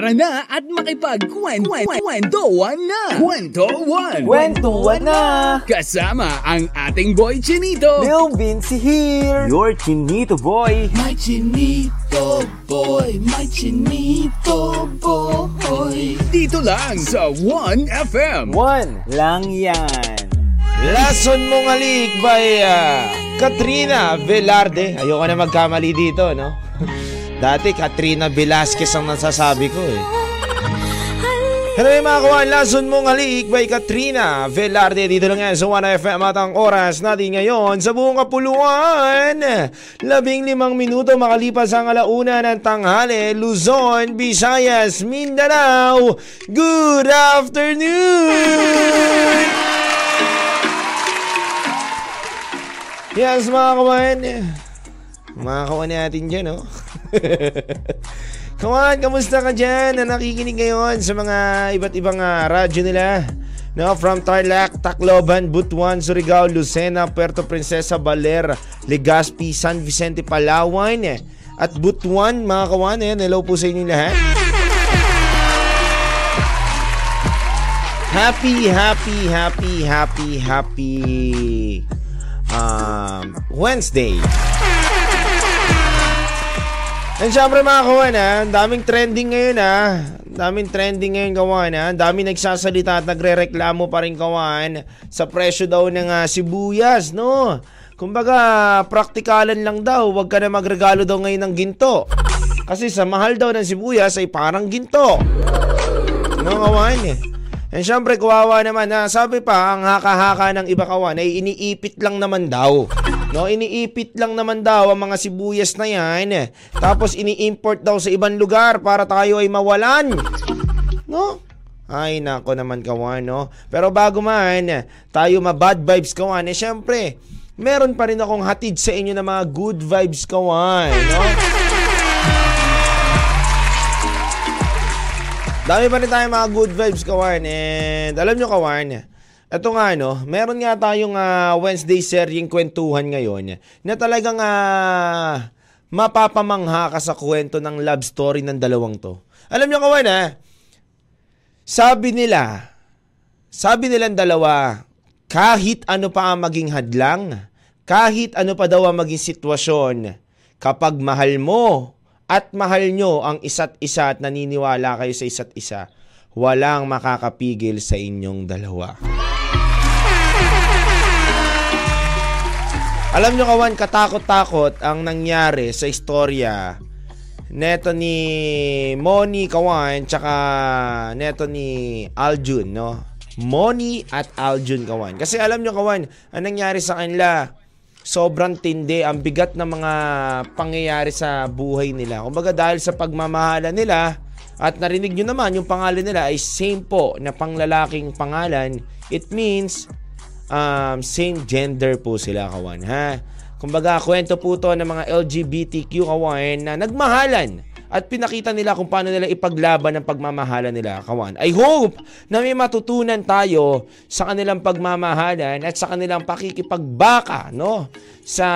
Tara na at makipagkwentuhan na! Kwentuhan! Kwentuhan na! Kasama ang ating boy Chinito! Lil Vinci here! Your Chinito boy! My Chinito boy! My Chinito boy! Dito lang sa 1FM! One lang yan! Lason mong alik by uh, Katrina Velarde. Ayoko na magkamali dito, no? Dati Katrina Velasquez ang nasasabi ko eh. Hello mga kawan, lason mong halik by Katrina Velarde dito lang yan sa 1FM at ang oras natin ngayon sa buong kapuluan. Labing limang minuto makalipas ang alauna ng tanghali, Luzon, Visayas, Mindanao. Good afternoon! Yes mga kawan, mga kawan natin dyan, no? Kawan, kamusta ka dyan na nakikinig ngayon sa mga iba't ibang uh, radyo nila? No, from Tarlac, Tacloban, Butuan, Surigao, Lucena, Puerto Princesa, Baler, Legazpi, San Vicente, Palawan, at Butuan, mga kawan. Ayan, hello po sa inyo lahat. Happy, happy, happy, happy, happy um, Wednesday. And syempre mga kawan ha, daming trending ngayon ha. Daming trending ngayon kawan ha. Daming nagsasalita at nagre-reklamo pa rin kawan sa presyo daw ng uh, sibuyas, no? Kumbaga, praktikalan lang daw, wag ka na magregalo daw ngayon ng ginto. Kasi sa mahal daw ng sibuyas ay parang ginto. No kawan eh. And syempre, kawawa naman na sabi pa, ang haka-haka ng iba kawan ay iniipit lang naman daw. No, iniipit lang naman daw ang mga sibuyas na yan. Tapos ini-import daw sa ibang lugar para tayo ay mawalan. No? Ay, nako naman kawan, no? Pero bago man, tayo ma-bad vibes kawan, eh syempre, meron pa rin akong hatid sa inyo ng mga good vibes kawan, no? Dami pa rin tayong mga good vibes, kawan. And alam nyo, kawan, ito nga, no, meron nga tayong uh, Wednesday seryeng kwentuhan ngayon na talagang uh, mapapamangha ka sa kwento ng love story ng dalawang to. Alam nyo, kawan, ha? Sabi nila, sabi nilang dalawa, kahit ano pa ang maging hadlang, kahit ano pa daw ang maging sitwasyon, kapag mahal mo at mahal nyo ang isa't isa at naniniwala kayo sa isa't isa, walang makakapigil sa inyong dalawa. Alam nyo kawan, katakot-takot ang nangyari sa istorya neto ni Moni Kawan tsaka neto ni Aljun, no? Moni at Aljun Kawan. Kasi alam nyo Kawan, ang nangyari sa kanila, sobrang tindi, ang bigat ng mga pangyayari sa buhay nila. Kumbaga dahil sa pagmamahala nila, at narinig nyo naman yung pangalan nila ay same po na panglalaking pangalan, it means um, same gender po sila kawan ha. Kumbaga kwento po to ng mga LGBTQ kawan na nagmahalan at pinakita nila kung paano nila ipaglaban ang pagmamahalan nila, kawan. I hope na may matutunan tayo sa kanilang pagmamahalan at sa kanilang pakikipagbaka, no? Sa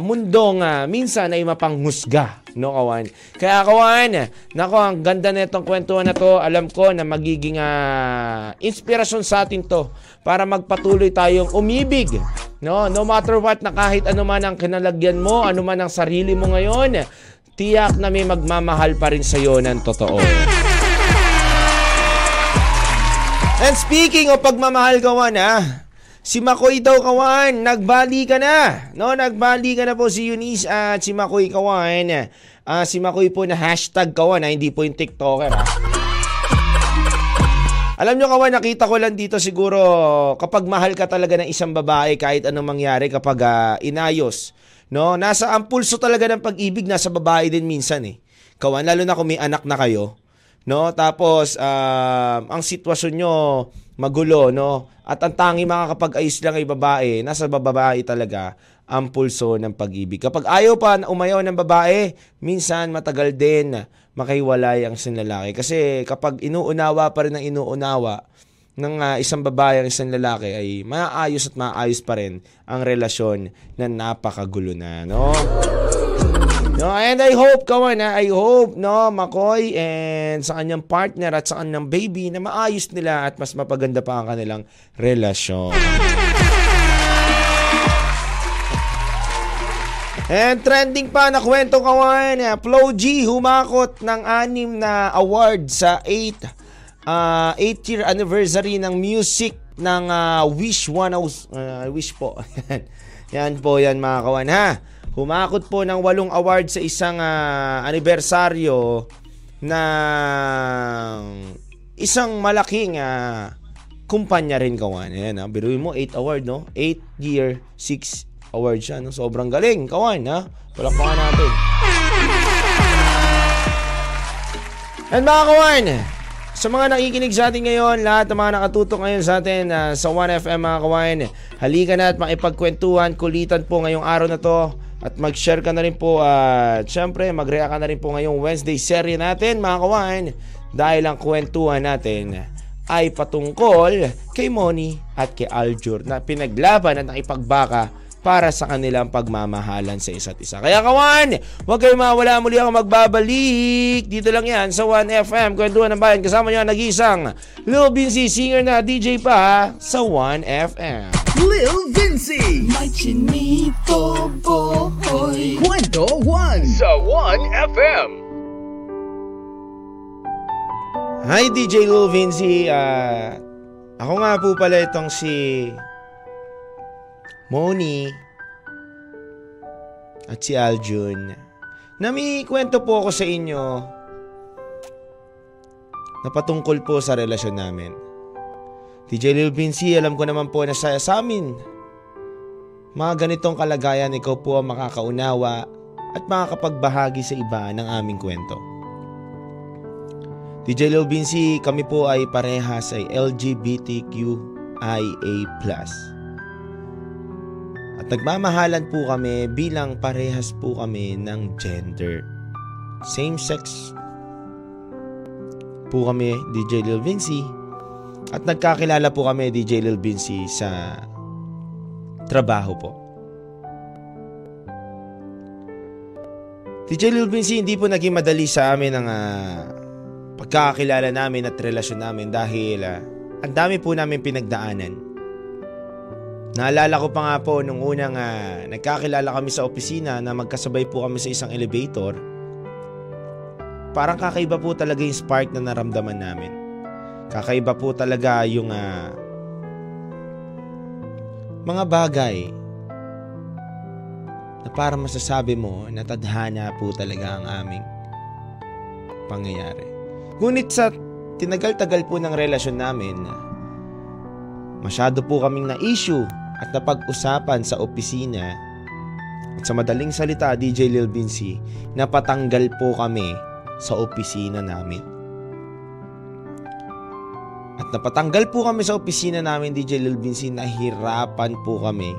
mundong uh, minsan ay mapanghusga, no, kawan. Kaya, kawan, nako, ang ganda na itong kwentuhan na to. Alam ko na magiging uh, inspirasyon sa atin to para magpatuloy tayong umibig. No, no matter what na kahit ano man ang kinalagyan mo, ano man ang sarili mo ngayon, tiyak na may magmamahal pa rin sa iyo ng totoo. And speaking of pagmamahal kawan ha, si Makoy daw kawan, nagbali ka na. No, nagbali ka na po si Eunice at si Makoy kawan. Uh, si Makoy po na hashtag kawan ha, hindi po yung TikToker ha. Alam nyo kawan, nakita ko lang dito siguro kapag mahal ka talaga ng isang babae kahit anong mangyari kapag uh, inayos No, nasa ang pulso talaga ng pag-ibig nasa babae din minsan eh. Kawan lalo na kung may anak na kayo, no? Tapos uh, ang sitwasyon nyo magulo, no? At ang tangi makakapag-ayos lang ay babae, nasa babae talaga ang pulso ng pag-ibig. Kapag ayaw pa na umayaw ng babae, minsan matagal din makaiwalay ang sinlalaki. Kasi kapag inuunawa pa rin ang inuunawa, ng uh, isang babae at isang lalaki ay maayos at maayos pa rin ang relasyon na napakagulo na, no? No, and I hope, kawan ha, I hope, no, Makoy and sa kanyang partner at sa kanyang baby na maayos nila at mas mapaganda pa ang kanilang relasyon. And trending pa na kwento kawan, Flo G humakot ng anim na award sa 8 uh, 8 year anniversary ng music ng uh, Wish 10 uh, Wish po. yan po yan mga kawan ha. Humakot po ng walong award sa isang uh, anibersaryo ng isang malaking uh, kumpanya rin kawan. Ayan, ha? biruin mo 8 award no? 8 year 6 award siya no? Sobrang galing kawan ha. Palakpakan natin. And mga kawan, sa mga nakikinig sa atin ngayon, lahat ng mga nakatutok ngayon sa atin uh, sa 1FM mga kawan, halika na at makipagkwentuhan, kulitan po ngayong araw na to. At mag-share ka na rin po at uh, syempre mag-react ka na rin po ngayong Wednesday serye natin mga kawan dahil ang kwentuhan natin ay patungkol kay Moni at kay Aljur na pinaglaban at nakipagbaka para sa kanilang pagmamahalan sa isa't isa. Kaya kawan, huwag kayo mawala muli ako magbabalik. Dito lang yan sa 1FM, Kwentuhan ng Bayan. Kasama niyo nag-isang Lil Binzy, singer na DJ pa sa 1FM. Lil Vinci May chinito boy Kwento 1 sa 1FM Hi DJ Lil Vinci uh, Ako nga po pala itong si Moni at si Aljun na may kwento po ako sa inyo na patungkol po sa relasyon namin. DJ Lil Vinci, alam ko naman po na sa, sa amin, mga ganitong kalagayan ikaw po ang makakaunawa at makakapagbahagi sa iba ng aming kwento. DJ Lil Vinci, kami po ay parehas ay LGBTQIA+. At nagmamahalan po kami bilang parehas po kami ng gender. Same sex po kami, DJ Lil Vinci. At nagkakilala po kami, DJ Lil Vinci, sa trabaho po. DJ Lil Vinci, hindi po naging madali sa amin ang uh, pagkakakilala namin at relasyon namin dahil uh, ang dami po namin pinagdaanan. Naalala ko pa nga po nung unang uh, nagkakilala kami sa opisina na magkasabay po kami sa isang elevator. Parang kakaiba po talaga yung spark na naramdaman namin. Kakaiba po talaga yung uh, mga bagay na parang masasabi mo na tadhana po talaga ang aming pangyayari. Ngunit sa tinagal-tagal po ng relasyon namin, masyado po kaming na-issue at napag-usapan sa opisina at sa madaling salita DJ Lil Vinci napatanggal po kami sa opisina namin. At napatanggal po kami sa opisina namin DJ Lil Vinci nahirapan po kami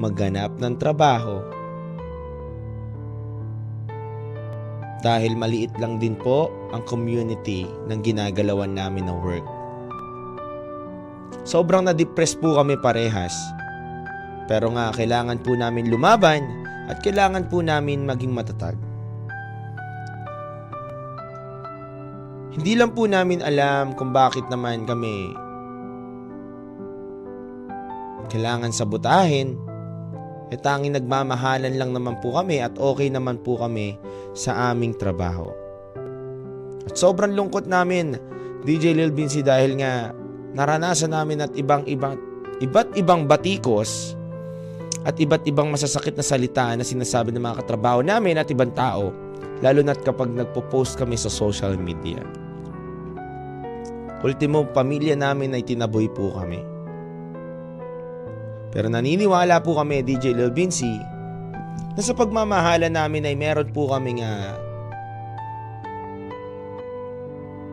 maghanap ng trabaho dahil maliit lang din po ang community ng ginagalawan namin ng work. Sobrang na-depress po kami parehas pero nga kailangan po namin lumaban at kailangan po namin maging matatag. Hindi lang po namin alam kung bakit naman kami kailangan sabutahin. E tanging nagmamahalan lang naman po kami at okay naman po kami sa aming trabaho. At sobrang lungkot namin, DJ Lil Vinci dahil nga naranasan namin at ibang ibang iba't ibang batikos at iba't ibang masasakit na salita na sinasabi ng mga katrabaho namin at ibang tao, lalo na't kapag nagpo-post kami sa social media. Ultimo, pamilya namin ay tinaboy po kami. Pero naniniwala po kami, DJ Lil Vinci, na sa pagmamahala namin ay meron po kaming uh,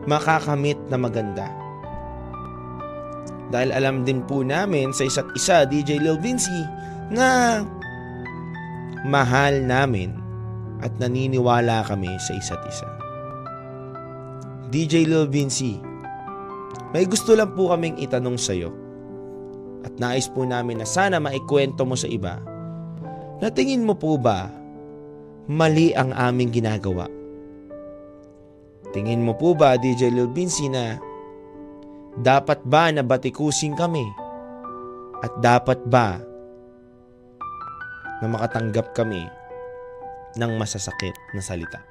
makakamit na maganda. Dahil alam din po namin sa isa't isa, DJ Lil Vinci, na mahal namin at naniniwala kami sa isa't isa. DJ Lil Vinci, may gusto lang po kaming itanong sa iyo at nais po namin na sana maikwento mo sa iba na tingin mo po ba mali ang aming ginagawa. Tingin mo po ba, DJ Lil Vinci, na dapat ba na batikusin kami? At dapat ba na makatanggap kami ng masasakit na salita?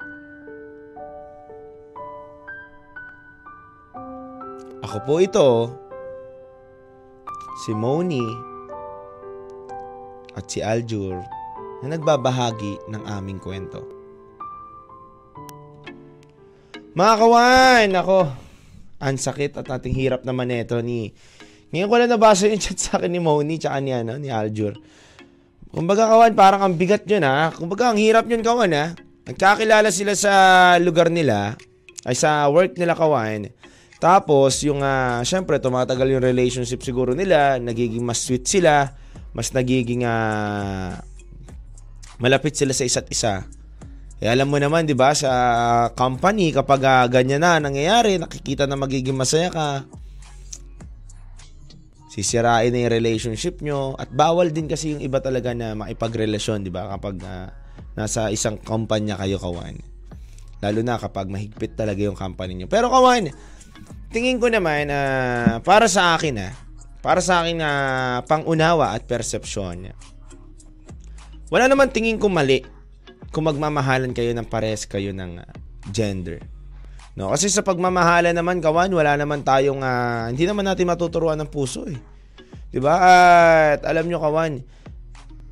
Ako po ito, si Moni at si Aljur na nagbabahagi ng aming kwento. Mga kawan, ako, ang sakit at ating hirap naman ito ni... Ngayon ko lang nabasa yung chat sa akin ni Moni tsaka ni, ano, ni Aljur. Kumbaga kawan, parang ang bigat yun ha. Kumbaga ang hirap yun kawan ha. Nagkakilala sila sa lugar nila, ay sa work nila kawan. Tapos yung, uh, syempre, tumatagal yung relationship siguro nila, nagiging mas sweet sila, mas nagiging uh, malapit sila sa isa't isa. Eh, alam mo naman, di ba, sa company, kapag uh, ganyan na nangyayari, nakikita na magiging masaya ka, sisirain na yung relationship nyo, at bawal din kasi yung iba talaga na makipagrelasyon, di ba, kapag uh, nasa isang kumpanya kayo, kawan. Lalo na kapag mahigpit talaga yung company nyo. Pero kawan, tingin ko naman, uh, para sa akin, ah, para sa akin na uh, pangunawa at persepsyon, wala naman tingin ko mali kung magmamahalan kayo ng pares kayo ng uh, gender. No, kasi sa pagmamahalan naman kawan, wala naman tayong uh, hindi naman natin matuturuan ng puso eh. 'Di ba? At alam nyo kawan,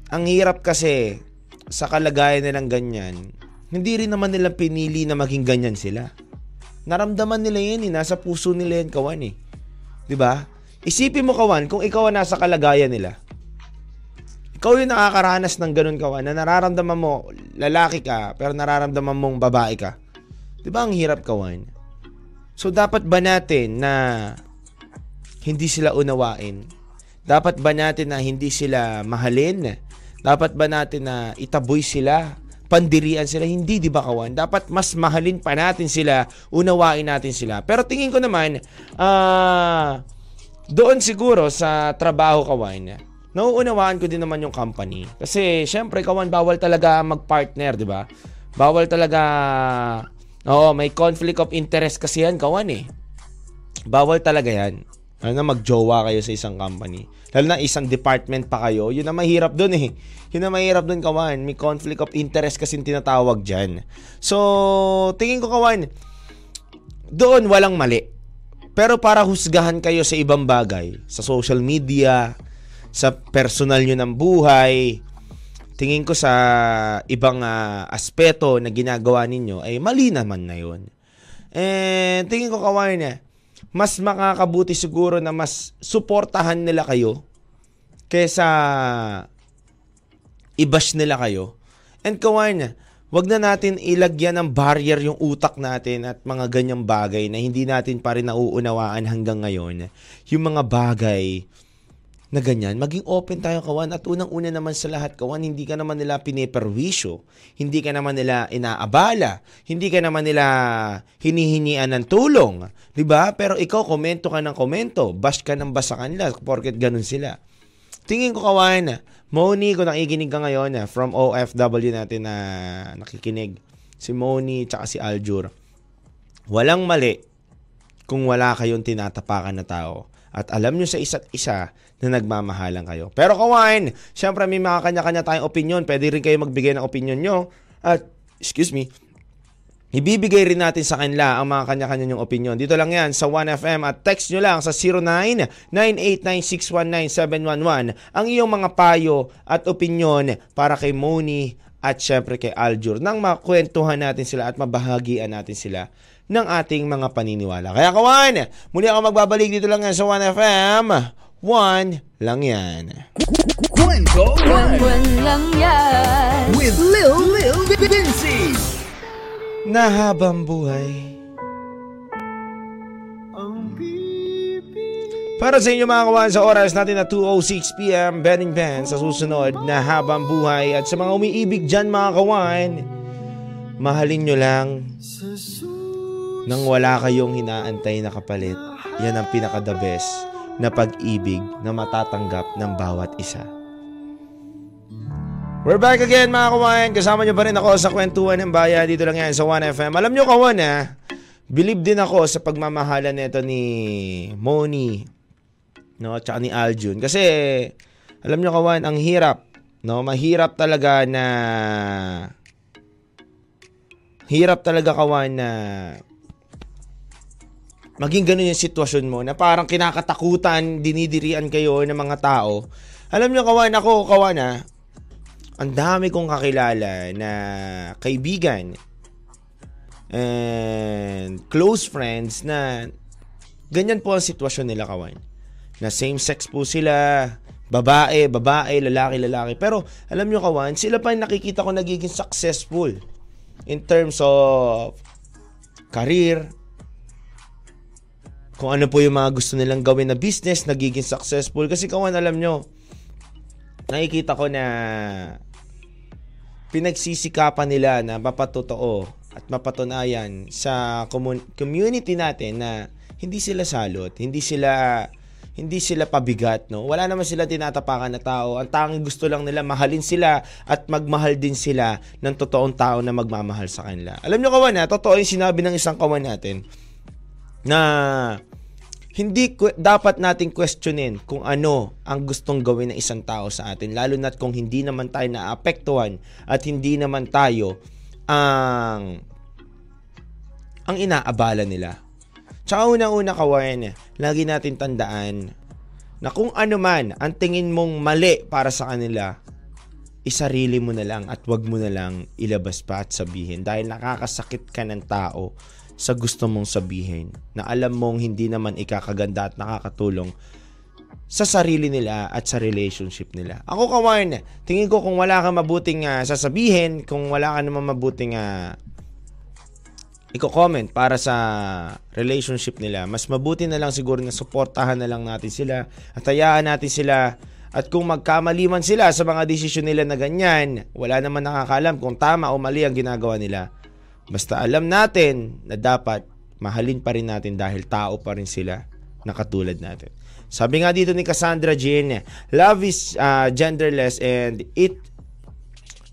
ang hirap kasi sa kalagayan nilang ganyan, hindi rin naman nila pinili na maging ganyan sila. Naramdaman nila yan eh, nasa puso nila yan kawan eh. 'Di ba? Isipin mo kawan kung ikaw ang nasa kalagayan nila ikaw yung nakakaranas ng ganun kawan na nararamdaman mo lalaki ka pero nararamdaman mong babae ka. 'Di ba ang hirap kawan? So dapat ba natin na hindi sila unawain? Dapat ba natin na hindi sila mahalin? Dapat ba natin na itaboy sila? Pandirian sila? Hindi, di ba kawan? Dapat mas mahalin pa natin sila, unawain natin sila. Pero tingin ko naman, ah, uh, doon siguro sa trabaho kawan, nauunawaan ko din naman yung company. Kasi, syempre, kawan, bawal talaga mag-partner, di ba? Bawal talaga, oo, may conflict of interest kasi yan, kawan eh. Bawal talaga yan. Ano na magjowa kayo sa isang company. Lalo na isang department pa kayo, yun na mahirap dun eh. Yun na mahirap dun, kawan. May conflict of interest kasi tinatawag dyan. So, tingin ko, kawan, doon walang mali. Pero para husgahan kayo sa ibang bagay, sa social media, sa personal nyo ng buhay, tingin ko sa ibang uh, aspeto na ginagawa ninyo ay mali naman na yun. And tingin ko kawain na, mas makakabuti siguro na mas suportahan nila kayo kesa i-bash nila kayo. And kawain wag na natin ilagyan ng barrier yung utak natin at mga ganyang bagay na hindi natin pa rin nauunawaan hanggang ngayon. Yung mga bagay na ganyan, maging open tayo kawan at unang-una naman sa lahat kawan, hindi ka naman nila piniperwisyo, hindi ka naman nila inaabala, hindi ka naman nila hinihinian ng tulong, 'di ba? Pero ikaw komento ka ng komento, bash ka ng basa kanila porket ganun sila. Tingin ko kawan, Moni, kung nakikinig ka ngayon from OFW natin na nakikinig, si Moni tsaka si Aljur, walang mali kung wala kayong tinatapakan na tao at alam nyo sa isa't isa na nagmamahalan kayo. Pero kawan, syempre may mga kanya-kanya tayong opinion. Pwede rin kayo magbigay ng opinion nyo. At, excuse me, Ibibigay rin natin sa kanila ang mga kanya-kanya nyong opinion. Dito lang yan sa 1FM at text nyo lang sa 099896197111 ang iyong mga payo at opinion para kay Moni at syempre kay Aljur nang makwentuhan natin sila at mabahagian natin sila ng ating mga paniniwala. Kaya kawan, muli ako magbabalik dito lang yan sa 1FM. One lang yan. Kwento One lang yan. With Lil Lil Vinci. Nahabang buhay. Para sa inyo mga kawan sa oras natin na 2.06pm, Benning Ben sa susunod na habang buhay at sa mga umiibig dyan mga kawan, mahalin nyo lang nang wala kayong hinaantay na kapalit, yan ang pinaka-the best na pag-ibig na matatanggap ng bawat isa. We're back again mga kawan. Kasama nyo pa rin ako sa kwentuhan ng bayan dito lang yan sa 1FM. Alam nyo kawan ha, believe din ako sa pagmamahalan nito ni Moni no, at ni Aljun. Kasi alam nyo kawan, ang hirap. No, mahirap talaga na hirap talaga kawan na maging ganun yung sitwasyon mo na parang kinakatakutan, dinidirian kayo ng mga tao. Alam nyo kawan, ako kawan ha, ang dami kong kakilala na kaibigan and close friends na ganyan po ang sitwasyon nila kawan. Na same sex po sila, babae, babae, lalaki, lalaki. Pero alam nyo kawan, sila pa yung nakikita ko nagiging successful in terms of career, kung ano po yung mga gusto nilang gawin na business, nagiging successful. Kasi kawan, alam nyo, nakikita ko na pinagsisikapan nila na mapatotoo at mapatunayan sa community natin na hindi sila salot, hindi sila hindi sila pabigat, no? Wala naman sila tinatapakan na tao. Ang tanging gusto lang nila mahalin sila at magmahal din sila ng totoong tao na magmamahal sa kanila. Alam niyo kawan, ha? totoo yung sinabi ng isang kawan natin na hindi dapat nating questionin kung ano ang gustong gawin ng isang tao sa atin lalo na't kung hindi naman tayo naapektuhan at hindi naman tayo ang ang inaabala nila. Tsaka una-una kawain, lagi natin tandaan na kung ano man ang tingin mong mali para sa kanila, isarili mo na lang at wag mo na lang ilabas pa at sabihin dahil nakakasakit ka ng tao sa gusto mong sabihin na alam mong hindi naman ikakaganda at nakakatulong sa sarili nila at sa relationship nila. Ako kawan, tingin ko kung wala kang mabuting uh, sasabihin, kung wala ka naman mabuting uh, i-comment para sa relationship nila, mas mabuti na lang siguro na suportahan na lang natin sila at hayaan natin sila at kung magkamali man sila sa mga desisyon nila na ganyan, wala naman nakakalam kung tama o mali ang ginagawa nila Basta alam natin na dapat mahalin pa rin natin dahil tao pa rin sila na katulad natin. Sabi nga dito ni Cassandra Jean, love is uh, genderless and it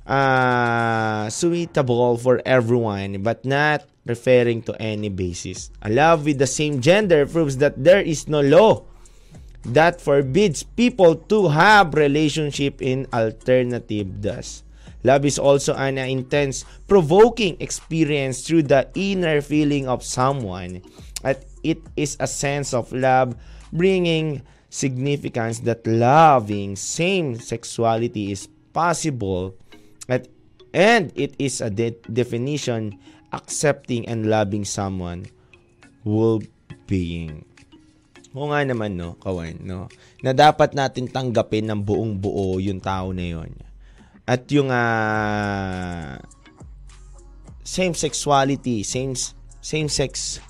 uh, suitable for everyone but not referring to any basis. A love with the same gender proves that there is no law that forbids people to have relationship in alternative thus. Love is also an intense, provoking experience through the inner feeling of someone. At it is a sense of love bringing significance that loving same sexuality is possible at, and it is a de- definition accepting and loving someone well being. O nga naman no, kawan, no, na dapat natin tanggapin ng buong buo yung tao na yon at yung uh, same sexuality, same same sex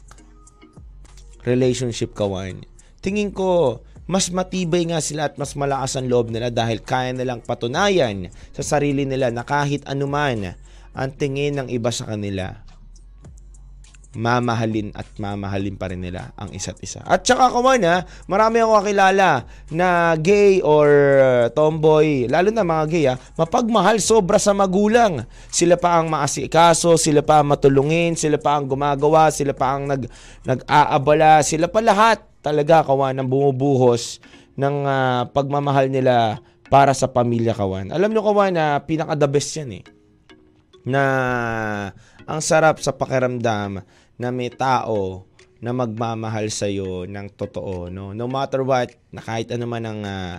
relationship kawan. Tingin ko mas matibay nga sila at mas malakas ang loob nila dahil kaya nilang patunayan sa sarili nila na kahit anuman ang tingin ng iba sa kanila mamahalin at mamahalin pa rin nila ang isa't isa. At saka kuman ha, marami ako kakilala na gay or tomboy, lalo na mga gay ha, mapagmahal sobra sa magulang. Sila pa ang maasikaso, sila pa ang matulungin, sila pa ang gumagawa, sila pa ang nag, nag-aabala, sila pa lahat talaga kawan ng bumubuhos ng uh, pagmamahal nila para sa pamilya kawan. Alam nyo kawan na pinaka the best yan eh. Na ang sarap sa pakiramdam na may tao na magmamahal sa iyo ng totoo, no? No matter what, na kahit ano man ang uh,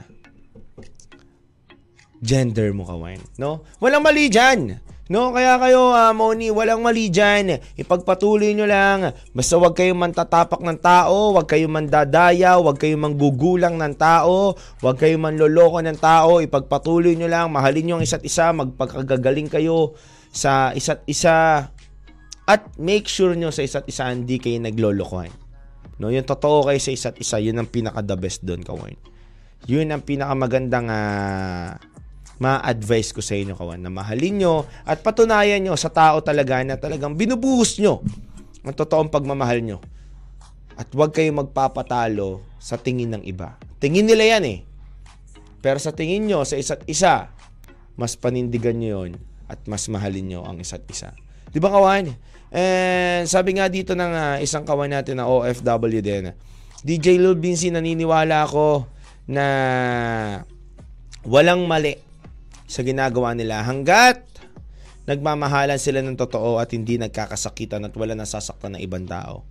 gender mo kawan, no? Walang mali diyan. No, kaya kayo, uh, Moni, walang mali dyan. Ipagpatuloy nyo lang. Basta wag kayong mantatapak ng tao, wag kayong mandadaya, wag kayong manggugulang ng tao, wag kayong manloloko ng tao. Ipagpatuloy nyo lang, mahalin nyo ang isa't isa, magpagkagagaling kayo sa isa't isa. At make sure nyo sa isa't isa hindi kayo naglolokohan. No, yung totoo kayo sa isa't isa, yun ang pinaka the best doon, kawan. Yun ang pinaka magandang uh, ma-advise ko sa inyo, kawan, na mahalin nyo at patunayan nyo sa tao talaga na talagang binubuhos nyo ang totoong pagmamahal nyo. At huwag kayo magpapatalo sa tingin ng iba. Tingin nila yan eh. Pero sa tingin nyo sa isa't isa, mas panindigan nyo yun at mas mahalin nyo ang isa't isa. Di ba kawan? And sabi nga dito ng ah, isang kawan natin na OFW din, DJ Lil Vinci, naniniwala ako na walang mali sa ginagawa nila hanggat nagmamahalan sila ng totoo at hindi nagkakasakitan at wala nasasaktan ng ibang tao.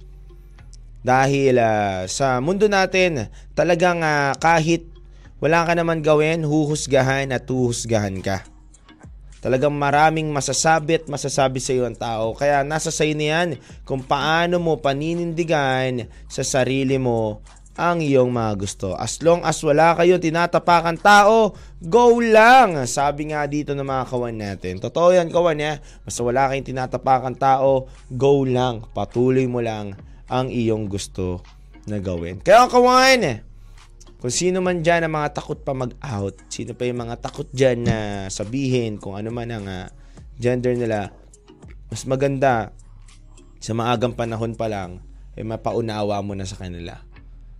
Dahil ah, sa mundo natin, talagang ah, kahit wala ka naman gawin, huhusgahan at huhusgahan ka. Talagang maraming masasabi at masasabi sa iyo ang tao. Kaya nasa sa na yan kung paano mo paninindigan sa sarili mo ang iyong mga gusto. As long as wala kayong tinatapakan tao, go lang! Sabi nga dito ng mga kawan natin. Totoo yan kawan ya. Basta wala kayong tinatapakan tao, go lang. Patuloy mo lang ang iyong gusto na gawin. Kaya kawan, kung sino man dyan ang mga takot pa mag-out, sino pa yung mga takot dyan na sabihin kung ano man ang ah, gender nila, mas maganda sa maagang panahon pa lang, eh mapaunawa mo na sa kanila.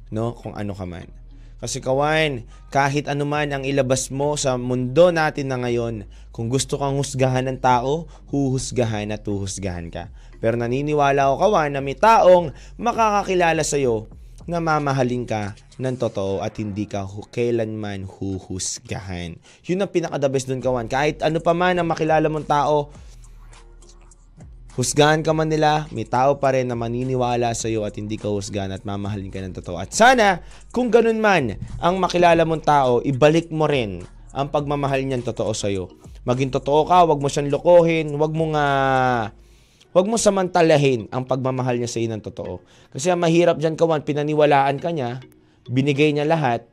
No? Kung ano ka man. Kasi kawan, kahit ano man ang ilabas mo sa mundo natin na ngayon, kung gusto kang husgahan ng tao, huhusgahan at huhusgahan ka. Pero naniniwala ako kawan na may taong makakakilala sa'yo na mamahalin ka ng totoo at hindi ka hu- kailanman huhusgahan. Yun ang pinaka-the best dun, kawan. Kahit ano pa man ang makilala mong tao, husgahan ka man nila, may tao pa rin na maniniwala sa iyo at hindi ka husgahan at mamahalin ka ng totoo. At sana, kung ganun man ang makilala mong tao, ibalik mo rin ang pagmamahal niyan totoo sa iyo. Maging totoo ka, wag mo siyang lokohin, wag mo nga Huwag mo samantalahin ang pagmamahal niya sa iyo ng totoo. Kasi ang mahirap dyan, kawan, pinaniwalaan ka niya, binigay niya lahat,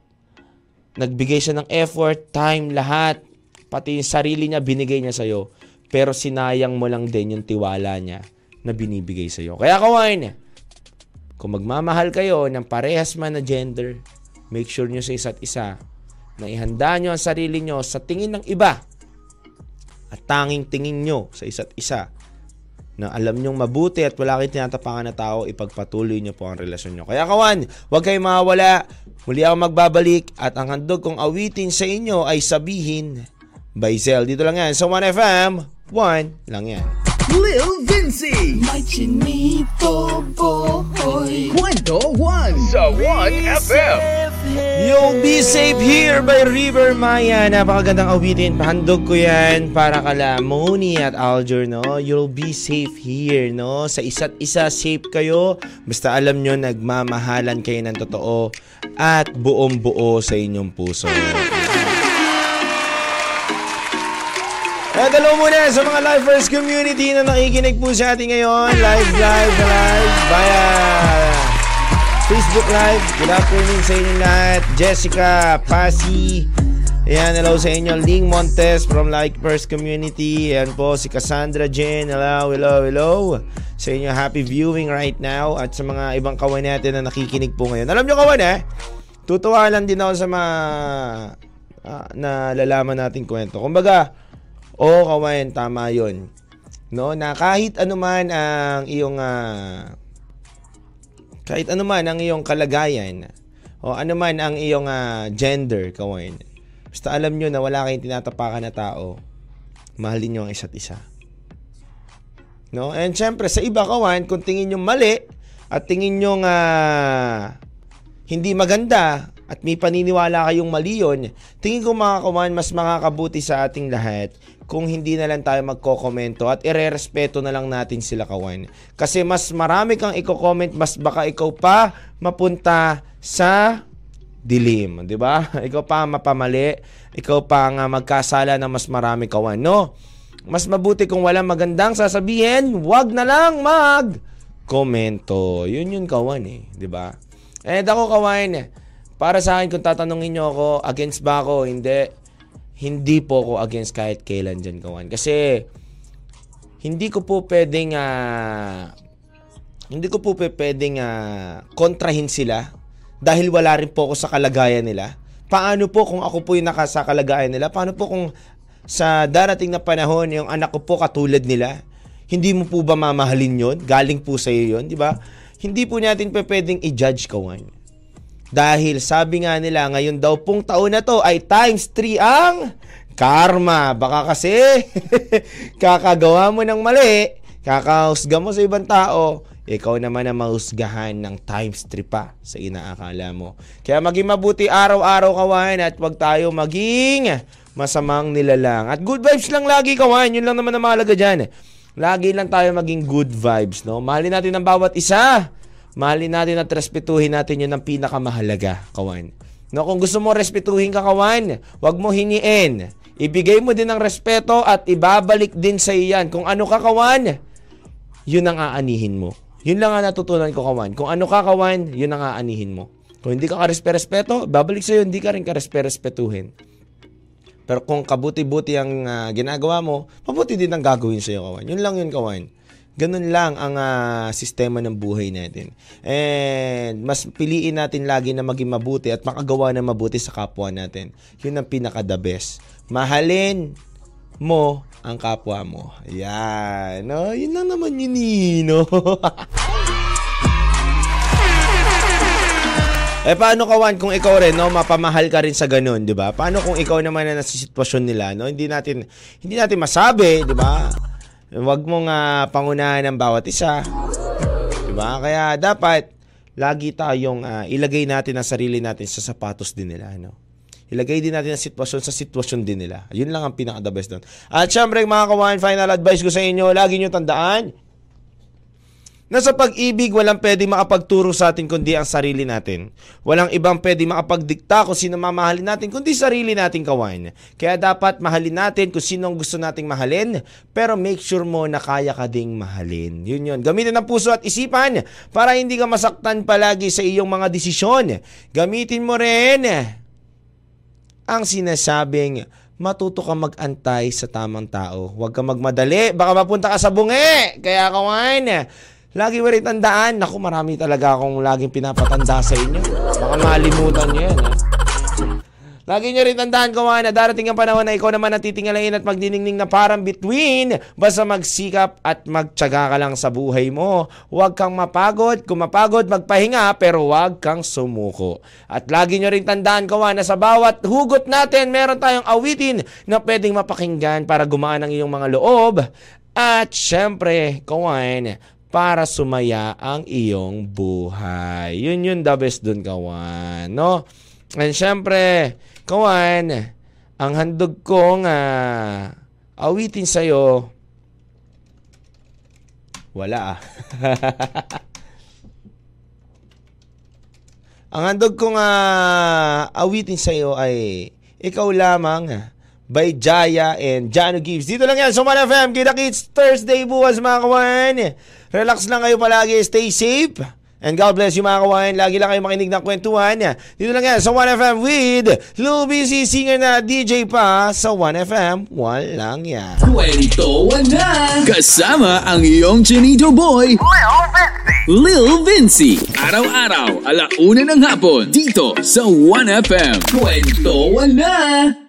nagbigay siya ng effort, time, lahat, pati yung sarili niya, binigay niya sa iyo. Pero sinayang mo lang din yung tiwala niya na binibigay sa iyo. Kaya kawan, kung magmamahal kayo ng parehas man na gender, make sure nyo sa isa't isa na ihanda nyo ang sarili nyo sa tingin ng iba at tanging tingin nyo sa isa't isa na alam nyong mabuti at wala kayong tinatapangan na tao, ipagpatuloy nyo po ang relasyon nyo. Kaya kawan, huwag kayong mawawala. Muli ako magbabalik at ang handog kong awitin sa inyo ay sabihin by Zel. Dito lang yan sa 1FM. 1 lang yan. Lil Vinci. May chinito boy Kwento 1 sa 1FM. You'll be safe here by River Maya. Napakagandang awitin. Pahandog ko yan para kala Moni at Aljur, no? You'll be safe here, no? Sa isa't isa, safe kayo. Basta alam nyo, nagmamahalan kayo ng totoo at buong buo sa inyong puso. At hello muna sa mga Lifers community na nakikinig po sa atin ngayon. Live, live, live. Via Facebook Live. Good afternoon sa inyo lahat. Jessica, Pasi. Ayan, hello sa inyo. Ling Montes from Lifers community. Ayan po si Cassandra Jen. Hello, hello, hello. Sa inyo, happy viewing right now. At sa mga ibang kawan natin na nakikinig po ngayon. Alam nyo kawan eh, tutuwa lang din ako sa mga ah, nalalaman nating kwento. Kumbaga, Oo, kawain, tama 'yon. No, na kahit ano man ang iyong ah, kahit ano man ang iyong kalagayan o ano man ang iyong ah, gender, kawain. Basta alam nyo na wala kayong tinatapakan na tao, mahalin nyo ang isa't isa. No? And syempre, sa iba kawan, kung tingin nyo mali at tingin nyo nga hindi maganda at may paniniwala kayong mali yun, tingin ko mga kawan, mas makakabuti sa ating lahat kung hindi na lang tayo magko-komento at ire-respeto na lang natin sila kawan. Kasi mas marami kang i-comment, mas baka ikaw pa mapunta sa dilim, di ba? Ikaw pa mapamali, ikaw pa nga magkasala ng mas marami kawan, no? Mas mabuti kung walang magandang sasabihin, wag na lang mag komento. Yun yun kawan eh, di ba? And ako kawan, para sa akin kung tatanungin niyo ako, against ba ako? Hindi hindi po ako against kahit kailan dyan kawan. Kasi, hindi ko po pwedeng, ah, hindi ko po pwedeng ah, kontrahin sila dahil wala rin po ako sa kalagayan nila. Paano po kung ako po yung nakasa kalagayan nila? Paano po kung sa darating na panahon, yung anak ko po katulad nila? Hindi mo po ba mamahalin yon? Galing po sa iyo yon, di ba? Hindi po natin pwedeng i-judge kawan. Dahil sabi nga nila, ngayon daw pong taon na to ay times 3 ang Karma. Baka kasi kakagawa mo ng mali, kakahusga mo sa ibang tao, ikaw naman ang mahusgahan ng times 3 pa sa inaakala mo. Kaya maging mabuti araw-araw kawan at wag tayo maging masamang nilalang. At good vibes lang lagi kawan, yun lang naman ang mahalaga dyan. Lagi lang tayo maging good vibes, no? Mahalin natin ang bawat isa. Mahalin natin at respetuhin natin yun ang pinakamahalaga, kawan. No, kung gusto mo respetuhin ka, kawan, wag mo hingiin. Ibigay mo din ng respeto at ibabalik din sa iyan. Kung ano ka, kawan, yun ang aanihin mo. Yun lang ang natutunan ko, kawan. Kung ano ka, kawan, yun ang aanihin mo. Kung hindi ka karespe-respeto, babalik sa'yo, hindi ka rin karespe-respetuhin. Pero kung kabuti-buti ang ah, ginagawa mo, mabuti din ang gagawin sa'yo, kawan. Yun lang yun, kawan. Ganun lang ang ah, sistema ng buhay natin. And mas piliin natin lagi na maging mabuti at makagawa ng mabuti sa kapwa natin. Yun ang pinaka-the best. Mahalin mo ang kapwa mo. Yan. No? Yun lang naman yun, eh, no? Eh paano kawan kung ikaw rin no mapamahal ka rin sa ganun, 'di ba? Paano kung ikaw naman na nasa sitwasyon nila, no? Hindi natin hindi natin masabi, 'di ba? Huwag mong uh, pangunahan ng bawat isa. 'Di ba? Kaya dapat lagi tayong ah, ilagay natin ang sarili natin sa sapatos din nila, no? Ilagay din natin ang sitwasyon sa sitwasyon din nila. Yun lang ang pinaka-the best doon. At syempre mga kawan, final advice ko sa inyo, lagi nyo tandaan, na sa pag-ibig, walang pwede makapagturo sa atin kundi ang sarili natin. Walang ibang pwede makapagdikta kung sino mamahalin natin kundi sarili natin kawan. Kaya dapat mahalin natin kung sino ang gusto nating mahalin, pero make sure mo na kaya ka ding mahalin. Yun yun. Gamitin ang puso at isipan para hindi ka masaktan palagi sa iyong mga desisyon. Gamitin mo rin ang sinasabing matuto ka mag-antay sa tamang tao. Huwag ka magmadali, baka mapunta ka sa bungi. Kaya kawan, lagi mo rin tandaan, naku marami talaga akong laging pinapatanda sa inyo. Baka malimutan nyo yan. Ha? Lagi nyo rin tandaan kawan na darating ang panahon na ikaw naman natitingalain at magdiningning na parang between. Basta magsikap at magtyaga ka lang sa buhay mo. Huwag kang mapagod. Kung mapagod, magpahinga pero huwag kang sumuko. At lagi nyo rin tandaan kawan na sa bawat hugot natin, meron tayong awitin na pwedeng mapakinggan para gumaan ang iyong mga loob. At syempre, kawan, para sumaya ang iyong buhay. Yun yun the best dun, kawan. No? And syempre, kawan, ang handog kong uh, awitin sa'yo, wala ah. ang handog kong uh, awitin sa'yo ay ikaw lamang by Jaya and Jano Gibbs. Dito lang yan sa 1FM. Kita Kids Thursday bukas mga kawan. Relax lang kayo palagi. Stay safe. And God bless you mga kawain. Lagi lang kayo makinig ng kwentuhan. Dito lang yan sa 1FM with Lil Busy singer na DJ pa sa 1FM. Walang yan. Kwento na! Kasama ang iyong Chinito Boy, Lil Vinci. Araw-araw, alauna ng hapon, dito sa 1FM. Kwento na!